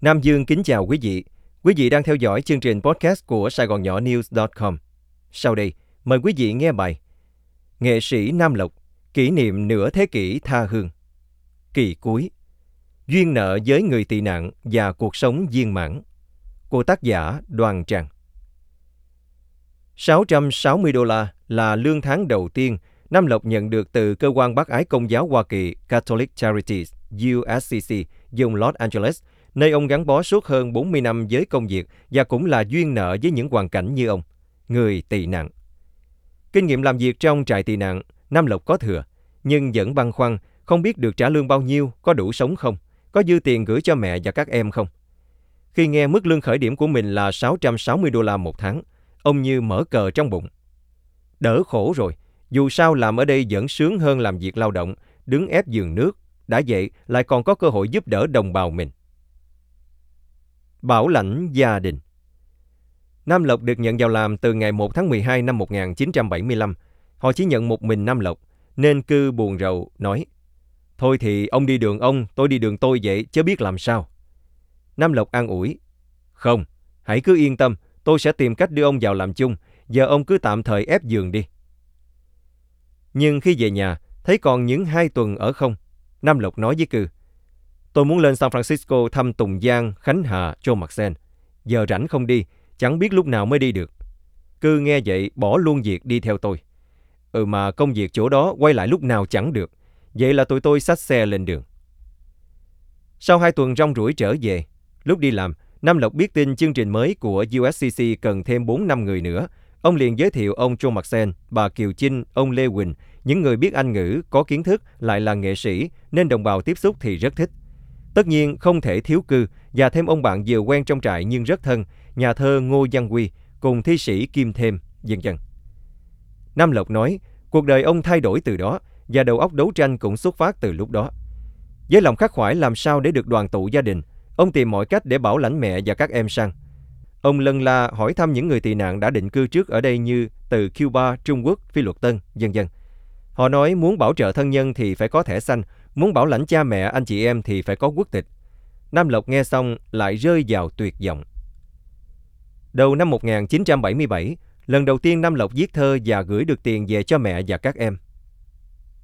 Nam Dương kính chào quý vị. Quý vị đang theo dõi chương trình podcast của Sài Gòn Nhỏ News.com. Sau đây, mời quý vị nghe bài Nghệ sĩ Nam Lộc, kỷ niệm nửa thế kỷ tha hương. Kỳ cuối Duyên nợ với người tị nạn và cuộc sống viên mãn của tác giả Đoàn Tràng. 660 đô la là lương tháng đầu tiên Nam Lộc nhận được từ cơ quan bác ái công giáo Hoa Kỳ Catholic Charities USCC dùng Los Angeles, nơi ông gắn bó suốt hơn 40 năm với công việc và cũng là duyên nợ với những hoàn cảnh như ông, người tị nạn. Kinh nghiệm làm việc trong trại tị nạn, Nam Lộc có thừa, nhưng vẫn băn khoăn không biết được trả lương bao nhiêu, có đủ sống không, có dư tiền gửi cho mẹ và các em không. Khi nghe mức lương khởi điểm của mình là 660 đô la một tháng, ông như mở cờ trong bụng. Đỡ khổ rồi, dù sao làm ở đây vẫn sướng hơn làm việc lao động, đứng ép giường nước, đã vậy lại còn có cơ hội giúp đỡ đồng bào mình. Bảo lãnh gia đình Nam Lộc được nhận vào làm từ ngày 1 tháng 12 năm 1975. Họ chỉ nhận một mình Nam Lộc, nên cư buồn rầu nói Thôi thì ông đi đường ông, tôi đi đường tôi vậy, chứ biết làm sao. Nam Lộc an ủi Không, hãy cứ yên tâm, tôi sẽ tìm cách đưa ông vào làm chung, giờ ông cứ tạm thời ép giường đi. Nhưng khi về nhà, thấy còn những hai tuần ở không, Nam Lộc nói với Cư. Tôi muốn lên San Francisco thăm Tùng Giang, Khánh Hà, Joe Maxen. Giờ rảnh không đi, chẳng biết lúc nào mới đi được. Cư nghe vậy bỏ luôn việc đi theo tôi. Ừ mà công việc chỗ đó quay lại lúc nào chẳng được. Vậy là tụi tôi xách xe lên đường. Sau hai tuần rong rủi trở về, lúc đi làm, Nam Lộc biết tin chương trình mới của USCC cần thêm 4 năm người nữa. Ông liền giới thiệu ông Joe Maxen, bà Kiều Chinh, ông Lê Quỳnh, những người biết Anh ngữ, có kiến thức, lại là nghệ sĩ, nên đồng bào tiếp xúc thì rất thích. Tất nhiên không thể thiếu cư, và thêm ông bạn vừa quen trong trại nhưng rất thân, nhà thơ Ngô Văn Quy, cùng thi sĩ Kim Thêm, dần dần. Nam Lộc nói, cuộc đời ông thay đổi từ đó, và đầu óc đấu tranh cũng xuất phát từ lúc đó. Với lòng khắc khoải làm sao để được đoàn tụ gia đình, ông tìm mọi cách để bảo lãnh mẹ và các em sang. Ông lân la hỏi thăm những người tị nạn đã định cư trước ở đây như từ Cuba, Trung Quốc, Phi Luật Tân, dần dần. Họ nói muốn bảo trợ thân nhân thì phải có thẻ xanh, muốn bảo lãnh cha mẹ, anh chị em thì phải có quốc tịch. Nam Lộc nghe xong lại rơi vào tuyệt vọng. Đầu năm 1977, lần đầu tiên Nam Lộc viết thơ và gửi được tiền về cho mẹ và các em.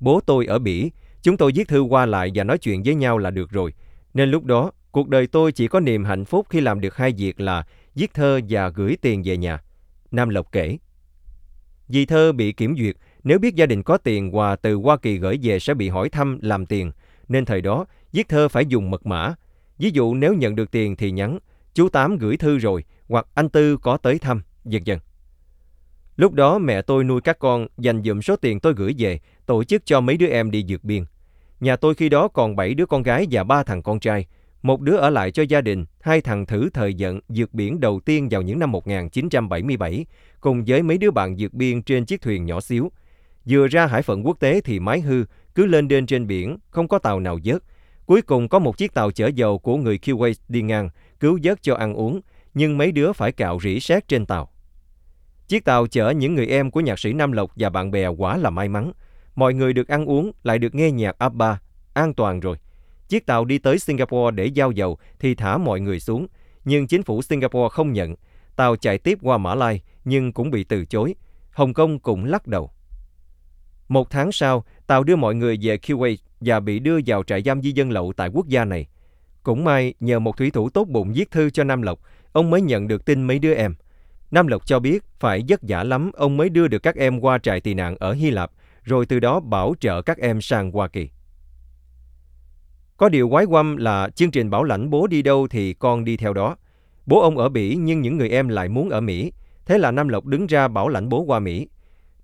Bố tôi ở Bỉ, chúng tôi viết thư qua lại và nói chuyện với nhau là được rồi. Nên lúc đó, cuộc đời tôi chỉ có niềm hạnh phúc khi làm được hai việc là viết thơ và gửi tiền về nhà. Nam Lộc kể. Vì thơ bị kiểm duyệt, nếu biết gia đình có tiền quà từ Hoa Kỳ gửi về sẽ bị hỏi thăm làm tiền, nên thời đó viết thơ phải dùng mật mã. Ví dụ nếu nhận được tiền thì nhắn, chú Tám gửi thư rồi, hoặc anh Tư có tới thăm, dần dần. Lúc đó mẹ tôi nuôi các con, dành dụm số tiền tôi gửi về, tổ chức cho mấy đứa em đi vượt biên. Nhà tôi khi đó còn 7 đứa con gái và ba thằng con trai. Một đứa ở lại cho gia đình, hai thằng thử thời vận vượt biển đầu tiên vào những năm 1977, cùng với mấy đứa bạn vượt biên trên chiếc thuyền nhỏ xíu. Vừa ra hải phận quốc tế thì máy hư, cứ lên đên trên biển, không có tàu nào vớt. Cuối cùng có một chiếc tàu chở dầu của người Kuwait đi ngang, cứu vớt cho ăn uống, nhưng mấy đứa phải cạo rỉ sét trên tàu. Chiếc tàu chở những người em của nhạc sĩ Nam Lộc và bạn bè quả là may mắn. Mọi người được ăn uống, lại được nghe nhạc ABBA, an toàn rồi. Chiếc tàu đi tới Singapore để giao dầu thì thả mọi người xuống, nhưng chính phủ Singapore không nhận. Tàu chạy tiếp qua Mã Lai nhưng cũng bị từ chối. Hồng Kông cũng lắc đầu. Một tháng sau, tàu đưa mọi người về Kuwait và bị đưa vào trại giam di dân lậu tại quốc gia này. Cũng may, nhờ một thủy thủ tốt bụng viết thư cho Nam Lộc, ông mới nhận được tin mấy đứa em. Nam Lộc cho biết phải vất vả lắm ông mới đưa được các em qua trại tị nạn ở Hy Lạp, rồi từ đó bảo trợ các em sang Hoa Kỳ. Có điều quái quăm là chương trình bảo lãnh bố đi đâu thì con đi theo đó. Bố ông ở Bỉ nhưng những người em lại muốn ở Mỹ. Thế là Nam Lộc đứng ra bảo lãnh bố qua Mỹ.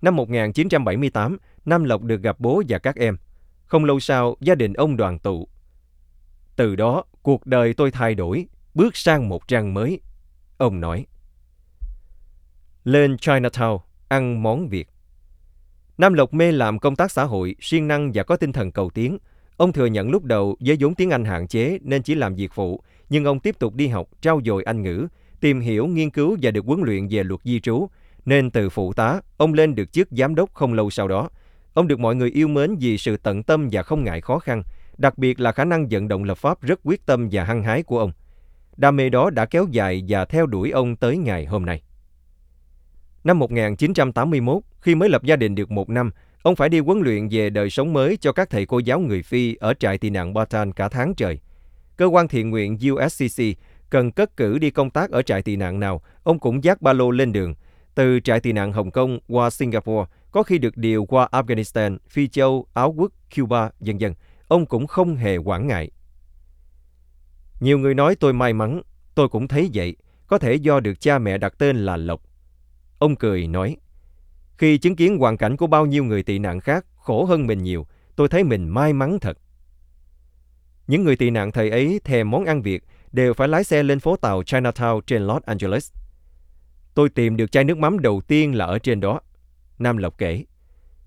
Năm 1978, Nam Lộc được gặp bố và các em. Không lâu sau, gia đình ông đoàn tụ. Từ đó, cuộc đời tôi thay đổi, bước sang một trang mới. Ông nói. Lên Chinatown, ăn món Việt. Nam Lộc mê làm công tác xã hội, siêng năng và có tinh thần cầu tiến. Ông thừa nhận lúc đầu với vốn tiếng Anh hạn chế nên chỉ làm việc phụ, nhưng ông tiếp tục đi học, trau dồi Anh ngữ, tìm hiểu, nghiên cứu và được huấn luyện về luật di trú, nên từ phụ tá, ông lên được chức giám đốc không lâu sau đó. Ông được mọi người yêu mến vì sự tận tâm và không ngại khó khăn, đặc biệt là khả năng vận động lập pháp rất quyết tâm và hăng hái của ông. Đam mê đó đã kéo dài và theo đuổi ông tới ngày hôm nay. Năm 1981, khi mới lập gia đình được một năm, ông phải đi huấn luyện về đời sống mới cho các thầy cô giáo người Phi ở trại tị nạn Bataan cả tháng trời. Cơ quan thiện nguyện USCC cần cất cử đi công tác ở trại tị nạn nào, ông cũng dắt ba lô lên đường, từ trại tị nạn Hồng Kông qua Singapore, có khi được điều qua Afghanistan, Phi Châu, Áo Quốc, Cuba, dân dân. Ông cũng không hề quản ngại. Nhiều người nói tôi may mắn, tôi cũng thấy vậy, có thể do được cha mẹ đặt tên là Lộc. Ông cười nói, khi chứng kiến hoàn cảnh của bao nhiêu người tị nạn khác khổ hơn mình nhiều, tôi thấy mình may mắn thật. Những người tị nạn thời ấy thèm món ăn Việt đều phải lái xe lên phố tàu Chinatown trên Los Angeles. Tôi tìm được chai nước mắm đầu tiên là ở trên đó. Nam Lộc kể.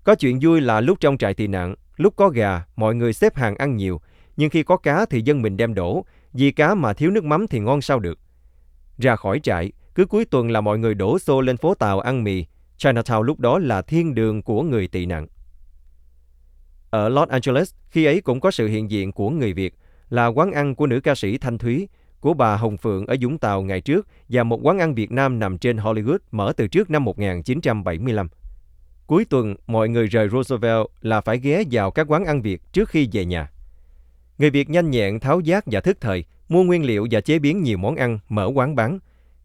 Có chuyện vui là lúc trong trại tị nạn, lúc có gà, mọi người xếp hàng ăn nhiều, nhưng khi có cá thì dân mình đem đổ, vì cá mà thiếu nước mắm thì ngon sao được. Ra khỏi trại, cứ cuối tuần là mọi người đổ xô lên phố tàu ăn mì. Chinatown lúc đó là thiên đường của người tị nạn. Ở Los Angeles, khi ấy cũng có sự hiện diện của người Việt, là quán ăn của nữ ca sĩ Thanh Thúy, của bà Hồng Phượng ở Dũng Tàu ngày trước và một quán ăn Việt Nam nằm trên Hollywood mở từ trước năm 1975. Cuối tuần, mọi người rời Roosevelt là phải ghé vào các quán ăn Việt trước khi về nhà. Người Việt nhanh nhẹn, tháo giác và thức thời, mua nguyên liệu và chế biến nhiều món ăn, mở quán bán.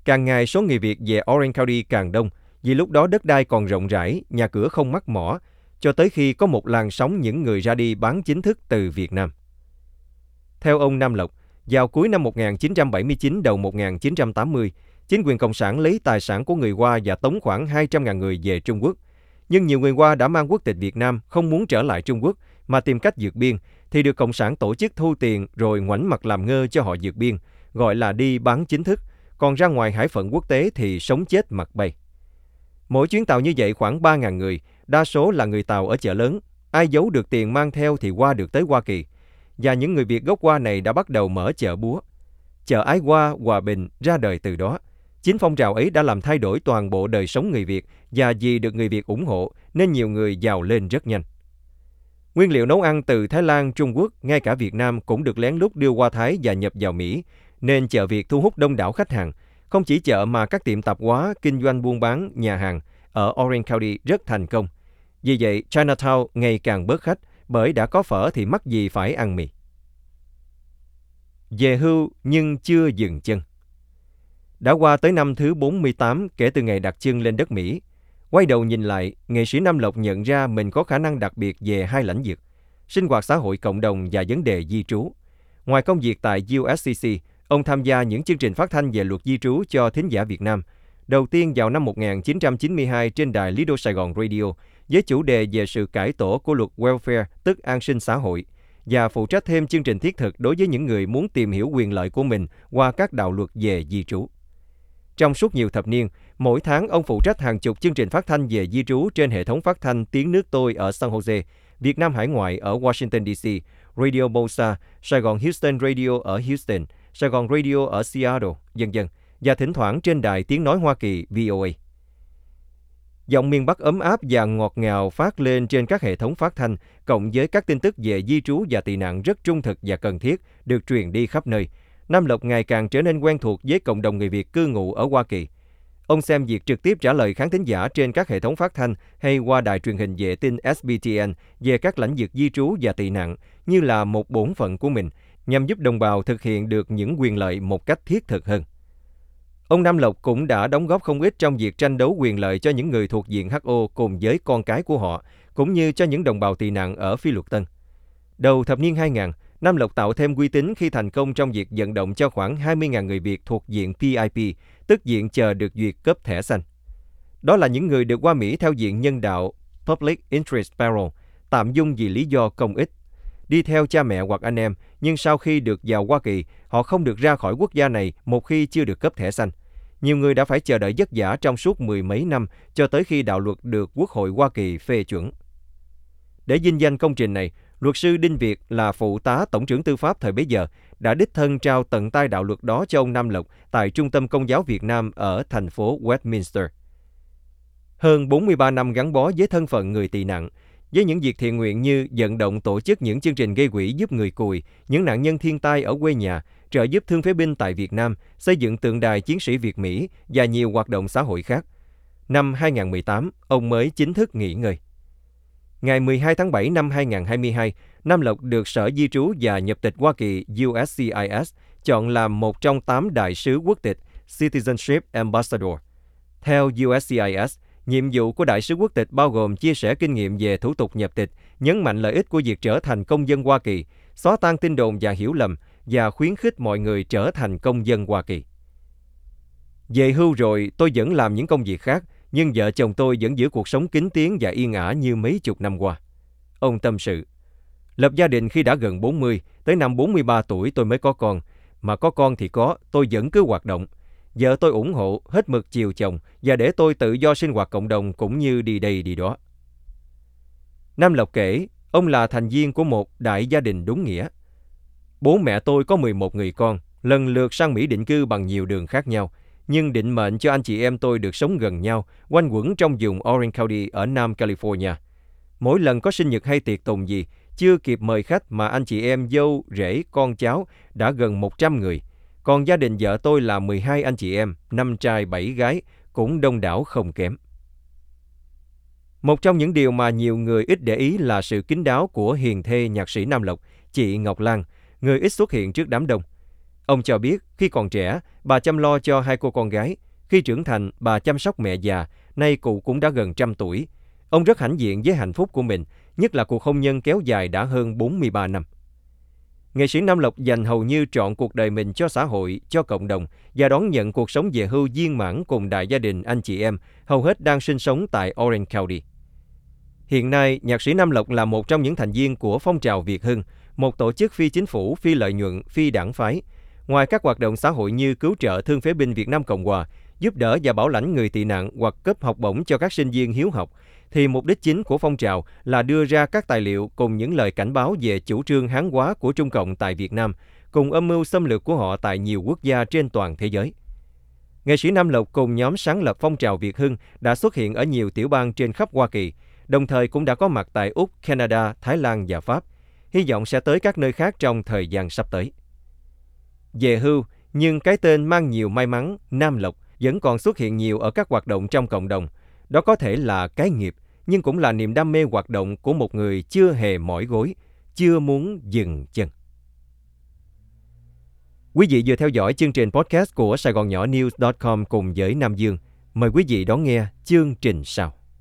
Càng ngày số người Việt về Orange County càng đông, vì lúc đó đất đai còn rộng rãi, nhà cửa không mắc mỏ, cho tới khi có một làn sóng những người ra đi bán chính thức từ Việt Nam. Theo ông Nam Lộc, vào cuối năm 1979 đầu 1980, chính quyền Cộng sản lấy tài sản của người Hoa và tống khoảng 200.000 người về Trung Quốc. Nhưng nhiều người Hoa đã mang quốc tịch Việt Nam không muốn trở lại Trung Quốc mà tìm cách vượt biên, thì được Cộng sản tổ chức thu tiền rồi ngoảnh mặt làm ngơ cho họ vượt biên, gọi là đi bán chính thức, còn ra ngoài hải phận quốc tế thì sống chết mặt bay. Mỗi chuyến tàu như vậy khoảng 3.000 người, đa số là người Tàu ở chợ lớn. Ai giấu được tiền mang theo thì qua được tới Hoa Kỳ và những người Việt gốc Hoa này đã bắt đầu mở chợ búa. Chợ Ái Hoa, Hòa Bình ra đời từ đó. Chính phong trào ấy đã làm thay đổi toàn bộ đời sống người Việt và vì được người Việt ủng hộ nên nhiều người giàu lên rất nhanh. Nguyên liệu nấu ăn từ Thái Lan, Trung Quốc, ngay cả Việt Nam cũng được lén lút đưa qua Thái và nhập vào Mỹ, nên chợ Việt thu hút đông đảo khách hàng. Không chỉ chợ mà các tiệm tạp hóa, kinh doanh buôn bán, nhà hàng ở Orange County rất thành công. Vì vậy, Chinatown ngày càng bớt khách bởi đã có phở thì mắc gì phải ăn mì. Về hưu nhưng chưa dừng chân. Đã qua tới năm thứ 48 kể từ ngày đặt chân lên đất Mỹ. Quay đầu nhìn lại, nghệ sĩ Nam Lộc nhận ra mình có khả năng đặc biệt về hai lãnh vực, sinh hoạt xã hội cộng đồng và vấn đề di trú. Ngoài công việc tại USCC, ông tham gia những chương trình phát thanh về luật di trú cho thính giả Việt Nam. Đầu tiên vào năm 1992 trên đài Lido Sài Gòn Radio với chủ đề về sự cải tổ của luật welfare, tức an sinh xã hội, và phụ trách thêm chương trình thiết thực đối với những người muốn tìm hiểu quyền lợi của mình qua các đạo luật về di trú. Trong suốt nhiều thập niên, mỗi tháng ông phụ trách hàng chục chương trình phát thanh về di trú trên hệ thống phát thanh Tiếng nước tôi ở San Jose, Việt Nam hải ngoại ở Washington DC, Radio Bosa, Sài Gòn Houston Radio ở Houston, Sài Gòn Radio ở Seattle, dân dân, và thỉnh thoảng trên đài Tiếng nói Hoa Kỳ VOA. Giọng miền Bắc ấm áp và ngọt ngào phát lên trên các hệ thống phát thanh, cộng với các tin tức về di trú và tị nạn rất trung thực và cần thiết, được truyền đi khắp nơi. Nam Lộc ngày càng trở nên quen thuộc với cộng đồng người Việt cư ngụ ở Hoa Kỳ. Ông xem việc trực tiếp trả lời khán thính giả trên các hệ thống phát thanh hay qua đài truyền hình vệ tinh SBTN về các lãnh vực di trú và tị nạn như là một bổn phận của mình, nhằm giúp đồng bào thực hiện được những quyền lợi một cách thiết thực hơn. Ông Nam Lộc cũng đã đóng góp không ít trong việc tranh đấu quyền lợi cho những người thuộc diện HO cùng với con cái của họ, cũng như cho những đồng bào tị nạn ở Phi Luật Tân. Đầu thập niên 2000, Nam Lộc tạo thêm uy tín khi thành công trong việc vận động cho khoảng 20.000 người Việt thuộc diện PIP, tức diện chờ được duyệt cấp thẻ xanh. Đó là những người được qua Mỹ theo diện nhân đạo Public Interest Parole, tạm dung vì lý do công ích. Đi theo cha mẹ hoặc anh em, nhưng sau khi được vào Hoa Kỳ, họ không được ra khỏi quốc gia này một khi chưa được cấp thẻ xanh. Nhiều người đã phải chờ đợi vất vả trong suốt mười mấy năm cho tới khi đạo luật được Quốc hội Hoa Kỳ phê chuẩn. Để vinh danh công trình này, luật sư Đinh Việt là phụ tá tổng trưởng tư pháp thời bấy giờ đã đích thân trao tận tay đạo luật đó cho ông Nam Lộc tại Trung tâm Công giáo Việt Nam ở thành phố Westminster. Hơn 43 năm gắn bó với thân phận người tị nạn, với những việc thiện nguyện như vận động tổ chức những chương trình gây quỹ giúp người cùi, những nạn nhân thiên tai ở quê nhà, trợ giúp thương phế binh tại Việt Nam, xây dựng tượng đài chiến sĩ Việt Mỹ và nhiều hoạt động xã hội khác. Năm 2018, ông mới chính thức nghỉ ngơi. Ngày 12 tháng 7 năm 2022, Nam Lộc được Sở Di trú và Nhập tịch Hoa Kỳ USCIS chọn làm một trong tám đại sứ quốc tịch Citizenship Ambassador. Theo USCIS, nhiệm vụ của đại sứ quốc tịch bao gồm chia sẻ kinh nghiệm về thủ tục nhập tịch, nhấn mạnh lợi ích của việc trở thành công dân Hoa Kỳ, xóa tan tin đồn và hiểu lầm và khuyến khích mọi người trở thành công dân Hoa Kỳ. Về hưu rồi, tôi vẫn làm những công việc khác, nhưng vợ chồng tôi vẫn giữ cuộc sống kín tiếng và yên ả như mấy chục năm qua. Ông tâm sự, lập gia đình khi đã gần 40, tới năm 43 tuổi tôi mới có con, mà có con thì có, tôi vẫn cứ hoạt động. Vợ tôi ủng hộ, hết mực chiều chồng và để tôi tự do sinh hoạt cộng đồng cũng như đi đây đi đó. Nam Lộc kể, ông là thành viên của một đại gia đình đúng nghĩa. Bố mẹ tôi có 11 người con, lần lượt sang Mỹ định cư bằng nhiều đường khác nhau, nhưng định mệnh cho anh chị em tôi được sống gần nhau, quanh quẩn trong vùng Orange County ở Nam California. Mỗi lần có sinh nhật hay tiệc tùng gì, chưa kịp mời khách mà anh chị em dâu, rể, con cháu đã gần 100 người. Còn gia đình vợ tôi là 12 anh chị em, 5 trai 7 gái, cũng đông đảo không kém. Một trong những điều mà nhiều người ít để ý là sự kín đáo của hiền thê nhạc sĩ Nam Lộc, chị Ngọc Lan, người ít xuất hiện trước đám đông. Ông cho biết khi còn trẻ, bà chăm lo cho hai cô con gái. Khi trưởng thành, bà chăm sóc mẹ già, nay cụ cũng đã gần trăm tuổi. Ông rất hãnh diện với hạnh phúc của mình, nhất là cuộc hôn nhân kéo dài đã hơn 43 năm. Nghệ sĩ Nam Lộc dành hầu như trọn cuộc đời mình cho xã hội, cho cộng đồng và đón nhận cuộc sống về hưu viên mãn cùng đại gia đình anh chị em, hầu hết đang sinh sống tại Orange County. Hiện nay, nhạc sĩ Nam Lộc là một trong những thành viên của phong trào Việt Hưng, một tổ chức phi chính phủ, phi lợi nhuận, phi đảng phái. Ngoài các hoạt động xã hội như cứu trợ thương phế binh Việt Nam Cộng Hòa, giúp đỡ và bảo lãnh người tị nạn hoặc cấp học bổng cho các sinh viên hiếu học, thì mục đích chính của phong trào là đưa ra các tài liệu cùng những lời cảnh báo về chủ trương hán hóa của Trung Cộng tại Việt Nam, cùng âm mưu xâm lược của họ tại nhiều quốc gia trên toàn thế giới. Nghệ sĩ Nam Lộc cùng nhóm sáng lập phong trào Việt Hưng đã xuất hiện ở nhiều tiểu bang trên khắp Hoa Kỳ, đồng thời cũng đã có mặt tại Úc, Canada, Thái Lan và Pháp. Hy vọng sẽ tới các nơi khác trong thời gian sắp tới. Về hưu, nhưng cái tên mang nhiều may mắn, Nam Lộc, vẫn còn xuất hiện nhiều ở các hoạt động trong cộng đồng. Đó có thể là cái nghiệp, nhưng cũng là niềm đam mê hoạt động của một người chưa hề mỏi gối, chưa muốn dừng chân. Quý vị vừa theo dõi chương trình podcast của Sài Gòn Nhỏ News.com cùng với Nam Dương. Mời quý vị đón nghe chương trình sau.